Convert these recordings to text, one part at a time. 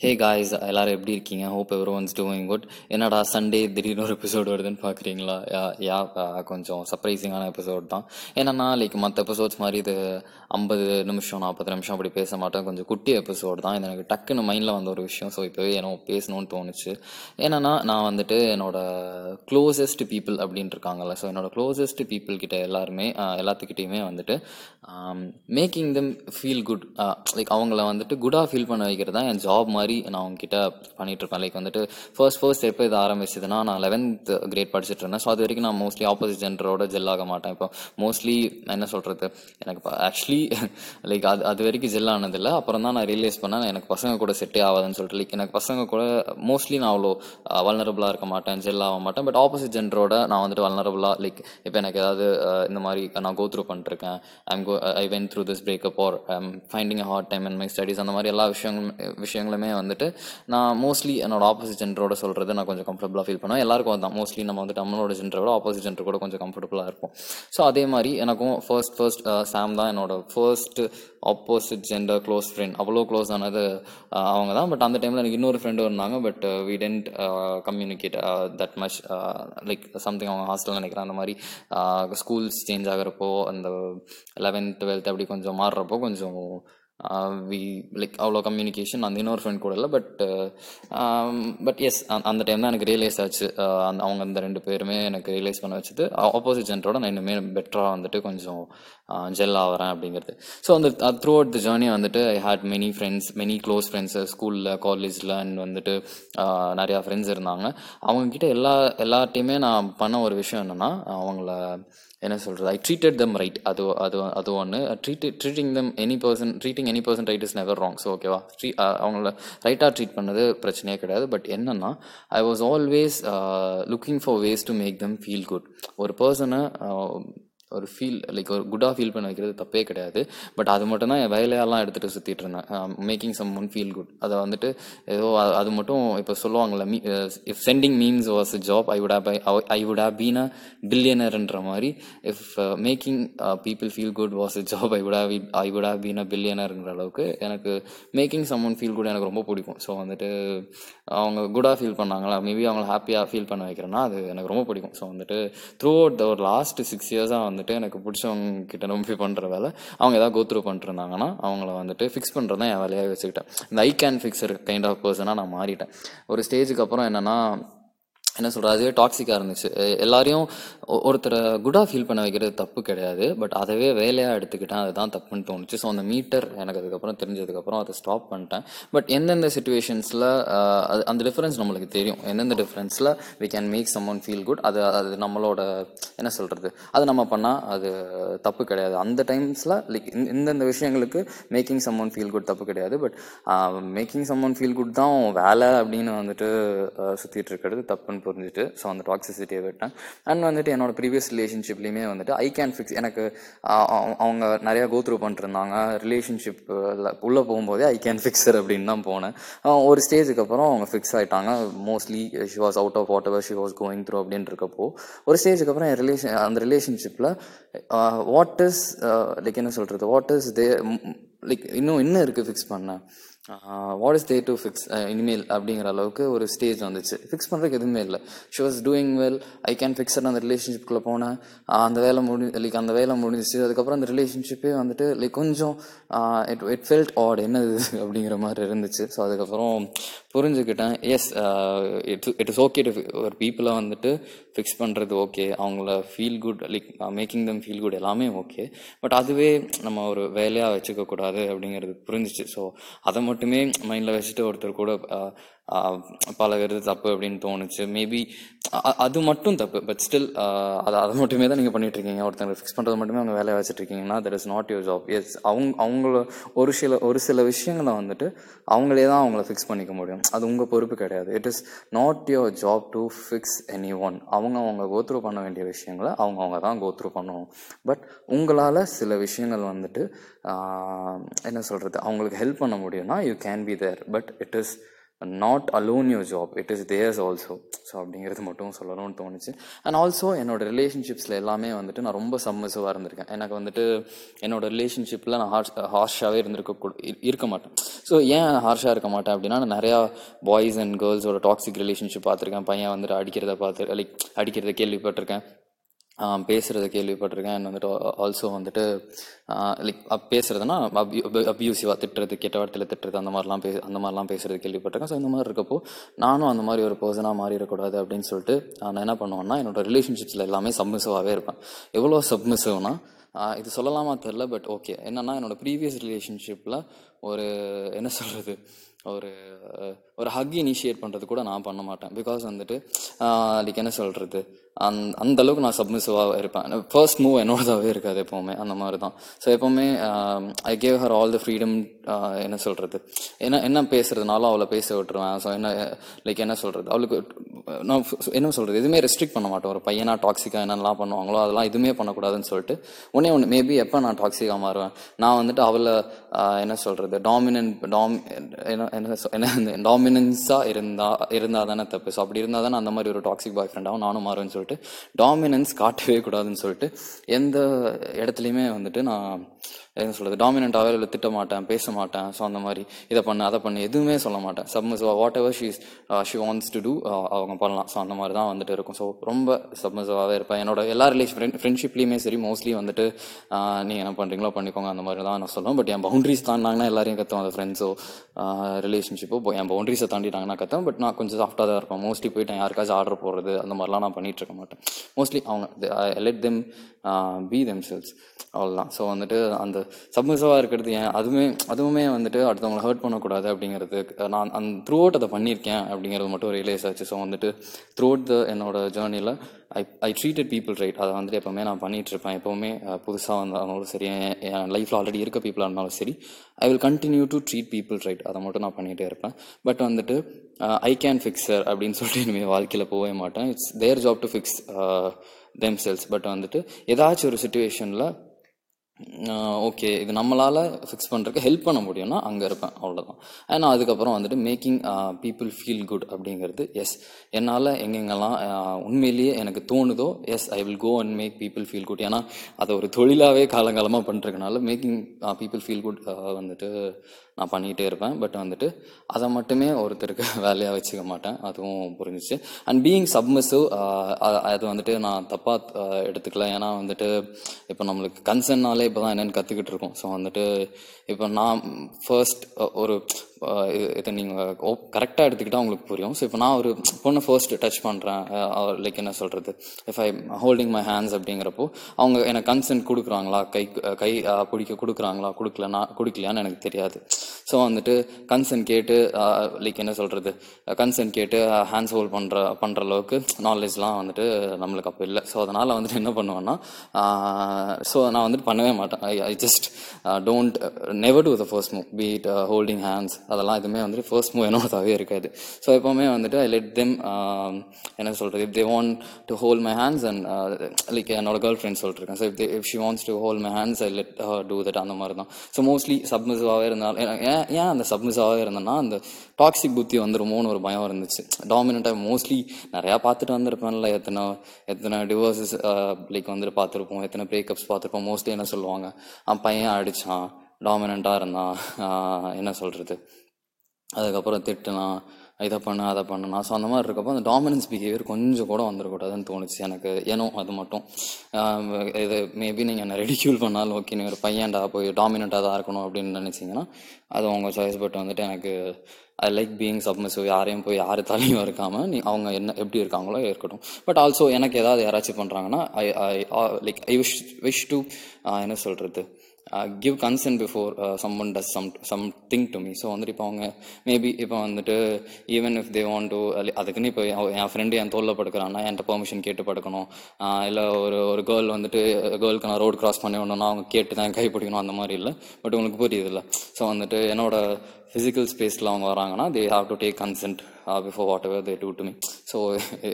Hey guys எல்லோரும் எப்படி இருக்கீங்க? Hope everyone's doing good என்னடா சண்டே திடீர்னு ஒரு எபிசோடு வருதுன்னு பார்க்குறீங்களா யா கொஞ்சம் சர்ப்ரைசிங்கான எபிசோட் தான். என்னென்னா லைக் மற்ற எபிசோட்ஸ் மாதிரி இது ஐம்பது நிமிஷம் நாற்பது நிமிஷம் அப்படி பேச மாட்டேன். கொஞ்சம் குட்டி எபிசோட் தான். இது எனக்கு டக்குன்னு மைண்டில் வந்த ஒரு விஷயம். ஸோ இப்போவே எனக்கு பேசணும்னு தோணுச்சு. என்னென்னா நான் வந்துட்டு என்னோட க்ளோசஸ்ட் பீப்புள் அப்படின்ட்டு இருக்காங்கல்ல. ஸோ என்னோட க்ளோசஸ்ட் பீப்புள் கிட்ட எல்லாருமே எல்லாத்துக்கிட்டேயுமே வந்துட்டு making them feel good like அவங்கள வந்துட்டு குடாக ஃபீல் பண்ண வைக்கிறது தான் என் ஜாப் மாதிரி நான் அவங்ககிட்ட பண்ணிகிட்டு இருப்பேன் லைக் வந்துட்டு ஃபர்ஸ்ட் ஃபர்ஸ்ட் எப்போ இது ஆரம்பிச்சதுன்னா நான் லெவன்த் கிரேட் படிச்சுட்டு இருந்தேன். ஸோ அது வரைக்கும் நான் மோஸ்ட்லி ஆப்போசிட் ஜென்டரோட ஜெல் ஆக மாட்டேன். இப்போ மோஸ்ட்லி என்ன சொல்கிறது எனக்கு ஆக்சுவலி லைக் அது அது வரைக்கும் ஜெல் ஆனதில்லை. அப்புறம் தான் நான் ரியலைஸ் பண்ணேன் எனக்கு பசங்க கூட செட்டே ஆகாதுன்னு சொல்லிட்டு லைக் எனக்கு பசங்க கூட மோஸ்ட்லி நான் அவ்வளோ வல்னரபுளாக இருக்க மாட்டேன் ஜெல் ஆக மாட்டேன். பட் ஆப்போசிட் ஜென்டரோட நான் வந்துட்டு வல்னரபுளாக லைக் இப்போ எனக்கு ஏதாவது இந்த மாதிரி நான் கோ த்ரூ பண்ணிருக்கேன். I'm go I when through this breakup or I'm finding a hard time and my studies அந்த மாதிரி எல்லா விஷயங்களும் விஷயங்களுமே வந்துட்டு நான் மோஸ்ட்லி என்னோட ஆப்போசிட் ஜென்டரோட சொல்கிறது நான் கொஞ்சம் கம்ஃபர்டபுளாக ஃபீல் பண்ணுவேன். எல்லாருக்கும் தான் மோஸ்ட்லி நம்ம வந்துட்டு நம்மளோட ஜென்டரோட ஆப்போசிட் ஜென்டர் கூட கொஞ்சம் கம்ஃபர்டபுளாக இருப்போம். ஸோ அதே மாதிரி எனக்கும் ஃபர்ஸ்ட் ஃபர்ஸ்ட் சாம் தான் என்னோட first opposite gender close friend அவ்வளோ க்ளோஸ் ஆனது uh, அவங்க தான். பட் அந்த டைமில் எனக்கு இன்னொரு ஃப்ரெண்டு இருந்தாங்க. But we tend communicate that much like something அவங்க ஹாஸ்டல் நினைக்கிறேன். அந்த மாதிரி ஸ்கூல்ஸ் சேஞ்ச் ஆகிறப்போ அந்த லெவன்த் டுவெல்த் அப்படி கொஞ்சம் மாறுறப்போ கொஞ்சம் வி லைக் அவ்வளோ கம்யூனிகேஷன் அந்த இன்னொரு ஃப்ரெண்ட் கூட இல்லை பட் பட் எஸ் அந்த டைம் தான் எனக்கு ரியலைஸ் ஆச்சு. Uh, அந்த அவங்க அந்த ரெண்டு பேருமே எனக்கு ரியலைஸ் பண்ண வச்சது. Uh, ஆப்போசிட் ஜென்டரோட நான் இன்னுமே பெட்டராக வந்துட்டு கொஞ்சம் uh, ஜெல் ஆகிறேன் அப்படிங்கிறது. ஸோ அந்த த்ரூ அவுட் த ஜேர்னி வந்துட்டு I had many friends many close friends ஸ்கூலில் காலேஜில் அண்ட் வந்துட்டு நிறையா ஃப்ரெண்ட்ஸ் இருந்தாங்க. அவங்கக்கிட்ட எல்லா எல்லார்ட்டையுமே நான் பண்ண ஒரு விஷயம் என்னென்னா அவங்கள என்ன சொல்கிறது ஐ ட்ரீட்டட் தம் ரைட் அது அது அது ஒன்று treat treating them any person treating any person right is never wrong so ஓகேவா ட்ரீ அவங்கள ரைட்டாக ட்ரீட் பண்ணது பிரச்சனையே கிடையாது. பட் என்னென்னா I was always looking for ways to make them feel good ஒரு பர்சனை ஒரு ஃபீல் லைக் ஒரு குட்டாக ஃபீல் பண்ண வைக்கிறது தப்பே கிடையாது. பட் அது மட்டும் தான் என் வேலையெல்லாம் எடுத்துகிட்டு சுற்றிட்டு இருந்தேன். Making someone feel good அதை வந்துட்டு ஏதோ அது மட்டும் இப்போ சொல்லுவாங்கள்ல me if sending means was a job I would have I would have been a பில்லியனர்ன்ற மாதிரி if making people feel good was a job I would have I would have been a பில்லியனருங்கிற அளவுக்கு எனக்கு making someone feel good எனக்கு ரொம்ப பிடிக்கும். So வந்துட்டு அவங்க குடாக feel பண்ணாங்களா maybe அவங்கள ஹாப்பியாக ஃபீல் பண்ண வைக்கிறேன்னா அது எனக்கு ரொம்ப பிடிக்கும். ஸோ வந்துட்டு த்ரூ அவுட் ஒரு லாஸ்ட் சிக்ஸ் இயர்ஸாக வந்து வந்துட்டு எனக்கு பிடிச்சவங்க கிட்ட ரொம்ப பண்ணுற வேலை அவங்க ஏதாவது கோத்ரூ பண்ணிருந்தாங்கன்னா அவங்கள வந்துட்டு ஃபிக்ஸ் பண்ணுறது தான் என் வேலையாக வச்சுக்கிட்டேன். இந்த I can fixer kind of பர்சனாக நான் மாறிட்டேன். ஒரு ஸ்டேஜுக்கு அப்புறம் என்னென்னா என்ன சொல்கிறது அதுவே டாக்ஸிக்காக இருந்துச்சு. எல்லாரையும் ஒருத்தரை குடாக ஃபீல் பண்ண வைக்கிறது தப்பு கிடையாது. பட் அதவே வேலையாக எடுத்துக்கிட்டேன் அதுதான் தப்புன்னு தோணுச்சு. ஸோ அந்த மீட்டர் எனக்கு அதுக்கப்புறம் தெரிஞ்சதுக்கப்புறம் அதை ஸ்டாப் பண்ணிட்டேன். பட் எந்தெந்த சுச்சுவேஷன்ஸில் அது அந்த டிஃப்ரென்ஸ் நம்மளுக்கு தெரியும். எந்தெந்த டிஃப்ரென்ஸில் we can make someone feel good அது அது நம்மளோட என்ன சொல்கிறது அது நம்ம பண்ணால் அது தப்பு கிடையாது. அந்த டைம்ஸில் லைக் இந்தந்த விஷயங்களுக்கு making someone feel good தப்பு கிடையாது. But making someone feel good தான் வேலை அப்படின்னு வந்துட்டு சுற்றிட்டு இருக்கிறது தப்புன்னு புரிஞ்சுட்டு ஸோ அந்த டாக்ஸிசிட்டியை விட்டேன். அண்ட் வந்துட்டு என்னோட ப்ரீவியஸ் ரிலேஷன்ஷிப்லேயுமே வந்துட்டு ஐ கேன் ஃபிக்ஸ் எனக்கு அவங்க நிறையா கோ த்ரூ பண்ணிட்டுருந்தாங்க. ரிலேஷன்ஷிப் உள்ளே போகும்போதே ஐ கேன் ஃபிக்ஸர் அப்படின்னு தான் போனேன். ஒரு ஸ்டேஜுக்கு அப்புறம் அவங்க ஃபிக்ஸ் ஆகிட்டாங்க mostly she was out of whatever she was going through அப்படின்றப்போ ஒரு ஸ்டேஜுக்கு அப்புறம் என் ரிலேஷன் அந்த ரிலேஷன்ஷிப்பில் வாட் இஸ் லைக் என்ன சொல்கிறது வாட் இஸ் தே லைக் இன்னும் என்ன இருக்குது ஃபிக்ஸ் பண்ண. What is there to fix இனிமேல் அப்படிங்கிற அளவுக்கு ஒரு ஸ்டேஜ் வந்துச்சு. ஃபிக்ஸ் பண்ணுறதுக்கு எதுவுமே இல்லை. She was doing well I can fix அந்த ரிலேஷன்ஷிப்குள்ளே போனேன். அந்த வேலை முடி லைக் அந்த வேலை முடிஞ்சிச்சு. அதுக்கப்புறம் அந்த ரிலேஷன்ஷிப்பே வந்துட்டு லைக் கொஞ்சம் இட் இட் ஃபெல்ட் ஆட் என்னது அப்படிங்கிற மாதிரி இருந்துச்சு. ஸோ அதுக்கப்புறம் புரிஞ்சுக்கிட்டேன். Yes it's it is okay to ஒரு பீப்புளாக வந்துட்டு ஃபிக்ஸ் பண்ணுறது ஓகே அவங்கள feel good like making them feel good எல்லாமே ஓகே பட் அதுவே நம்ம ஒரு வேலையாக வச்சுக்கக்கூடாது அப்படிங்கிறது புரிஞ்சிச்சு. ஸோ அதை மட்டுமே மைண்டில் வச்சுட்டு ஒருத்தர் கூட uh, uh, பழகிறது தப்பு அப்படின்னு தோணுச்சு. மேபி அது மட்டும் தப்பு. பட் ஸ்டில் அது அதை மட்டுமே தான் நீங்கள் பண்ணிகிட்ருக்கீங்க ஒருத்தங்க ஃபிக்ஸ் பண்ணுறது மட்டுமே அவங்க வேலையை வச்சுட்ருக்கீங்கன்னா that is not your job yes அவங்க அவங்கள ஒரு சில ஒரு சில விஷயங்களை வந்துட்டு அவங்களே தான் அவங்கள ஃபிக்ஸ் பண்ணிக்க முடியும். அது உங்கள் பொறுப்பு கிடையாது. It is not your job to fix anyone அவங்க அவங்க கோத்ரூ பண்ண வேண்டிய விஷயங்களை அவங்கவுங்க தான் கோத்ரூ பண்ணணும் பட் உங்களால் சில விஷயங்கள் வந்துட்டு என்ன சொல்கிறது அவங்களுக்கு ஹெல்ப் பண்ண முடியும்னா you can be there but it is not alone your job it is theirs also so அப்படிங்கிறது மட்டும் சொல்லணும்னு தோணுச்சு. அண்ட் ஆல்சோ என்னோட ரிலேஷன்ஷிப்ஸில் எல்லாமே வந்துட்டு நான் ரொம்ப சம்மசிவாக இருந்திருக்கேன். எனக்கு வந்துட்டு என்னோடய ரிலேஷன்ஷிப்பில் நான் ஹார்ஷ் ஹார்ஷாகவே இருந்திருக்க கூட இருக்க மாட்டேன். ஸோ ஏன் ஹார்ஷாக இருக்க மாட்டேன் அப்படின்னா நான் நிறையா பாய்ஸ் அண்ட் கேர்ள்ஸோட டாக்ஸிக் ரிலேஷன்ஷிப் பார்த்துருக்கேன். பையன் வந்துட்டு அடிக்கிறத பார்த்து லைக் அடிக்கிறத கேள்விப்பட்டிருக்கேன். பேசுகிறத கேள்விப்பட்டிருக்கேன். அண்ட் வந்துட்டு ஆல்சோ வந்துட்டு லைக் பேசுறதுனா அப்யூசிவாக திட்டுறது கெட்ட வார்த்தையில் திட்டுறது அந்த மாதிரிலாம் பே அந்த மாதிரிலாம் பேசுகிறது கேள்விப்பட்டிருக்கேன். ஸோ இந்த மாதிரி இருக்கப்போ நானும் அந்த மாதிரி ஒரு பர்சனாக மாறிடக்கூடாது அப்படின்னு சொல்லிட்டு நான் என்ன பண்ணுவேன்னா என்னோட ரிலேஷன்ஷிப்ஸில் எல்லாமே சப்மிசிவாகவே இருப்பேன். எவ்வளோ சப்மிசிவ்னா இது சொல்லலாமா தெரில பட் ஓகே என்னன்னா என்னோட ப்ரீவியஸ் ரிலேஷன்ஷிப்பில் ஒரு என்ன சொல்கிறது ஒரு ஒரு ஹக் இனிஷியேட் பண்ணுறது கூட நான் பண்ண மாட்டேன். பிகாஸ் வந்துட்டு லைக் என்ன சொல்கிறது அந் அந்த அளவுக்கு நான் சப்மிசிவாக இருப்பேன். ஃபர்ஸ்ட் மூவ் என்னோடதாகவே இருக்காது எப்போவுமே அந்த மாதிரி தான் ஸோ எப்போவுமே I gave her all the freedom என்ன சொல்கிறது என்ன என்ன பேசுகிறதுனாலும் அவளை பேச விட்டுருவேன். ஸோ என்ன லைக் என்ன சொல்கிறது அவளுக்கு நான் என்ன சொல்கிறது எதுவுமே ரெஸ்ட்ரிக்ட் பண்ண மாட்டேன். ஒரு பையனாக டாக்ஸிக்காக என்னென்னலாம் பண்ணுவாங்களோ அதெல்லாம் எதுவுமே பண்ணக்கூடாதுன்னு சொல்லிட்டு ஒன்றே ஒன்று மேபி எப்போ நான் டாக்ஸிக்காக மாறுவேன்? நான் வந்துட்டு அவளை என்ன சொல்கிறது டாமினன்ட் டாம் என்ன என்ன சொ- என்ன டாமினன்ஸாக இருந்தால் இருந்தால் தானே தப்பு. ஸோ அப்படி இருந்தால் தானே அந்த மாதிரி ஒரு டாக்ஸிக் பாய் ஃப்ரெண்டாகவும் நானும் மாறுவேன்னு சொல்லிட்டு டாமினன்ஸ் காட்டவே கூடாதுன்னு சொல்லிட்டு எந்த இடத்துலையுமே வந்துட்டு நான் என்ன சொல்கிறது டாமினண்ட்டாகவே இல்லை திட்ட மாட்டேன் பேச மாட்டேன். ஸோ அந்த மாதிரி இதை பண்ணு அதை பண்ணு எதுவுமே சொல்ல மாட்டேன். சப்மிஸ் whatever she's she wants to do அவங்க பண்ணலாம். ஸோ அந்த மாதிரி தான் வந்துட்டு இருக்கும். ஸோ ரொம்ப சப்மிசிவாகவே இருப்பேன். என்னோட எல்லா ரிலேஷன் ஃப்ரெண்ட்ஷிப்லேயுமே சரி மோஸ்ட்லி வந்துட்டு uh, நீங்கள் என்ன பண்ணுறீங்களோ பண்ணிக்கோங்க அந்த மாதிரி தான் நான் சொல்லுவேன். பட் என் பவுண்ட்ரிஸ் தாண்டினாங்கன்னா எல்லாரையும் கற்றுவோம் அந்த ஃப்ரெண்ட்ஸோ ரிலேஷன்ஷிப்போ uh, என் பவுண்ட்ரிஸை தாண்டிட்டாங்கன்னா கற்றுவேன் பட் நான் கொஞ்சம் சாஃப்டாக தான் இருப்பேன். மோஸ்ட்லி போயிட்டு யாருக்காச்சும் ஆர்டர் போடுறது அந்த மாதிரிலாம் நான் பண்ணிகிட்டு இருக்க மாட்டேன். மோஸ்ட்லி அவங்க let them be themselves அவ்வளோதான் ஸோ வந்துட்டு அந்த சப்மிசிவாக இருக்கிறது ஏன்? அதுவுமே அதுவுமே வந்துட்டு அடுத்தவங்களை ஹர்ட் பண்ணக்கூடாது அப்படிங்கிறது நான் அந்த த்ரூ அவுட் அதை பண்ணியிருக்கேன் அப்படிங்கிறது மட்டும் ரியலைஸ் ஆச்சு. ஸோ வந்துட்டு த்ரூ அவுட் த என்னோட ஜேர்னியில் I I treated people right அதை வந்துட்டு எப்போவுமே நான் பண்ணிகிட்ருப்பேன் எப்போவுமே புதுசாக வந்தாலும் சரி என் என் லைஃப்பில் ஆல்ரெடி இருக்க பீப்புளாக இருந்தாலும் சரி I will continue to treat people right அதை மட்டும் நான் பண்ணிகிட்டே இருப்பேன். பட் வந்துட்டு ஐ கேன் ஃபிக்ஸர் அப்படின்னு சொல்லிட்டு இனிமேல் வாழ்க்கையில் போகவே மாட்டேன். It's their job to fix themselves but வந்துட்டு ஏதாச்சும் ஒரு சுச்சுவேஷனில் ஓகே இது நம்மளால் ஃபிக்ஸ் பண்ணுறதுக்கு ஹெல்ப் பண்ண முடியும்னா அங்கே இருப்பேன். அவ்வளோதான் ஏன்னா அதுக்கப்புறம் வந்துட்டு மேக்கிங் பீப்புள் ஃபீல் குட் அப்படிங்கிறது எஸ் என்னால் எங்கெங்கெல்லாம் உண்மையிலேயே எனக்கு தோணுதோ yes I will go and make people feel good ஏன்னா அதை ஒரு தொழிலாகவே காலங்காலமாக பண்ணுறதுனால மேக்கிங் பீப்புள் ஃபீல் குட் வந்துட்டு நான் பண்ணிகிட்டே இருப்பேன். பட் வந்துட்டு அதை மட்டுமே ஒருத்தருக்கு வேலையாக வச்சுக்க மாட்டேன். அதுவும் புரிஞ்சிச்சு. அண்ட் பீயிங் சப்மிசிவ் அது வந்துட்டு நான் தப்பாக எடுத்துக்கல. ஏன்னா வந்துட்டு இப்போ நம்மளுக்கு கன்சர்ன்னாலே இப்போ தான் என்னென்னு கற்றுக்கிட்டு இருக்கோம். ஸோ வந்துட்டு இப்போ நான் ஃபர்ஸ்ட் ஒரு இது- இதை நீங்கள் கரெக்டாக எடுத்துக்கிட்டால் உங்களுக்கு புரியும். ஸோ இப்போ நான் ஒரு பொண்ணை ஃபர்ஸ்ட் டச் பண்ணுறேன் லைக் என்ன சொல்கிறது if I holding my hands அப்படிங்கிறப்போ அவங்க எனக்கு கன்சென்ட் கொடுக்குறாங்களா? கை கை பிடிக்க கொடுக்குறாங்களா? கொடுக்கலனா கொடுக்கலையான்னு எனக்கு தெரியாது. ஸோ வந்துட்டு கன்சென்ட் கேட்டு லைக் என்ன சொல்கிறது கன்சென்ட் கேட்டு ஹேண்ட்ஸ் ஹோல்ட் பண்ணுற பண்ணுற அளவுக்கு நாலேஜ்லாம் வந்துட்டு நம்மளுக்கு அப்போ இல்லை. ஸோ அதனால் வந்துட்டு என்ன பண்ணுவேன்னா ஸோ நான் வந்துட்டு பண்ணவே மாட்டேன். I I just don't never to the first move be it holding hands அதெல்லாம் எதுவுமே வந்துட்டு ஃபர்ஸ்ட் மூவ் என்னோடதாகவே இருக்காது. ஸோ எப்போவுமே வந்துட்டு ஐ லெட் தெம் என்ன சொல்கிறது if they want to hold my hands and like என்னோட girlfriend சொல்லிட்டுருக்கேன் so if they if she wants to hold my hands I let do that அந்த மாதிரி தான் so mostly சப்மிசிவாகவே இருந்தாலும் ஏன் ஏன் ஏன் அந்த சப்மிசிவாகவே இருந்தேன்னா அந்த டாக்ஸிக் புத்தி வந்துருமோன்னு ஒரு பயம் இருந்துச்சு. டாமினண்ட்டாக மோஸ்ட்லி நிறையா பார்த்துட்டு வந்திருப்பேன்ல. எத்தனை எத்தனை டிவோர்ஸஸ் லைக் uh, வந்துட்டு பார்த்துருப்போம். எத்தனை பிரேக்கப்ஸ் பார்த்துருப்போம். மோஸ்ட்லி என்ன சொல்லுவாங்க? அவன் பையன் அடித்தான் டாமினண்ட்டாக இருந்தான் என்ன சொல்கிறது அதுக்கப்புறம் திட்டுனான் இதை பண்ண அதை பண்ணனா. ஸோ அந்த மாதிரி இருக்கப்போ அந்த டாமினன்ஸ் பிஹேவியர் கொஞ்சம் கூட வந்துடக்கூடாதுன்னு தோணுச்சு எனக்கு. ஏனோ அது மட்டும். இது மேபி நீங்கள் என்ன ரெடிக்யூல் பண்ணாலும் ஓகே நீ ஒரு பையன்டா போய் டாமினண்ட்டாக தான் இருக்கணும் அப்படின்னு நினச்சிங்கன்னா அது உங்கள் சாய்ஸ் பட் வந்துட்டு எனக்கு ஐ லைக் பீயிங் சப்மிசிவ் யாரையும் போய் யார் தலையும் இருக்காமல் நீ அவங்க என்ன எப்படி இருக்காங்களோ இருக்கட்டும். பட் ஆல்சோ எனக்கு ஏதாவது யாராச்சும் பண்ணுறாங்கன்னா I I like I wish wish to என்ன சொல்கிறது give consent before someone does some something to me so வந்துட்டு இப்போ அவங்க மேபி இப்போ வந்துட்டு even if they want to அதுக்குன்னு இப்போ என் ஃப்ரெண்டு என் தோளில் படுக்கிறான்னா என்கிட்ட பெர்மிஷன் கேட்டு படுக்கணும். இல்லை ஒரு ஒரு கேர்ள் வந்துட்டு கேர்ளுக்கு நான் ரோடு கிராஸ் பண்ணி விடணும்னா அவங்க கேட்டு தான் கை பிடிக்கணும் அந்த மாதிரி இல்லை. பட் உங்களுக்கு புரியுது இல்லை ஸோ வந்துட்டு என்னோட ஃபிசிக்கல் ஸ்பேஸில் அவங்க வராங்கன்னா they have to take consent before whatever they do to me so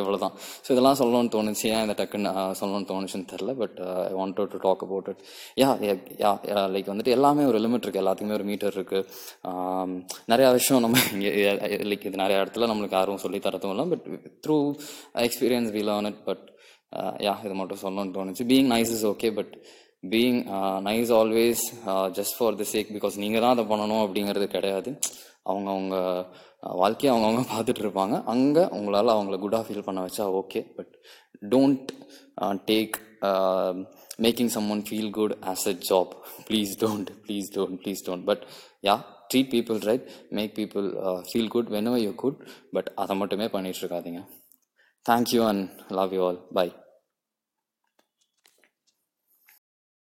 இவ்வளோ தான் ஸோ இதெல்லாம் சொல்லணும்னு தோணுச்சு. ஏன் இந்த டக்குன்னு uh, சொல்லணும்னு தோணுச்சுன்னு தெரில but I want to talk about it yeah yeah yeah like வந்துட்டு எல்லாமே ஒரு லிமிட் இருக்குது எல்லாத்துக்குமே ஒரு மீட்டர் இருக்குது um, நிறையா விஷயம் நம்ம இங்கே லைக் இது நிறையா இடத்துல நம்மளுக்கு யாரும் சொல்லி தரதும் இல்லை but through experience we learn it but yeah இது மட்டும் சொல்லணும்னு தோணுச்சு. Being nice is okay but being nice always just for the sake because நீங்கள் தான் அதை பண்ணணும் அப்படிங்கிறது கிடையாது. அவங்க அவங்க வாழ்க்கையை அவங்கவுங்க பார்த்துட்டு இருப்பாங்க அங்கே உங்களால் அவங்கள குடாக ஃபீல் பண்ண வச்சா okay but don't take making someone feel good as a job please don't please don't please don't but yeah treat people right make people feel good when you good but அதை மட்டுமே பண்ணிட்டு இருக்காதீங்க thank you and love you all bye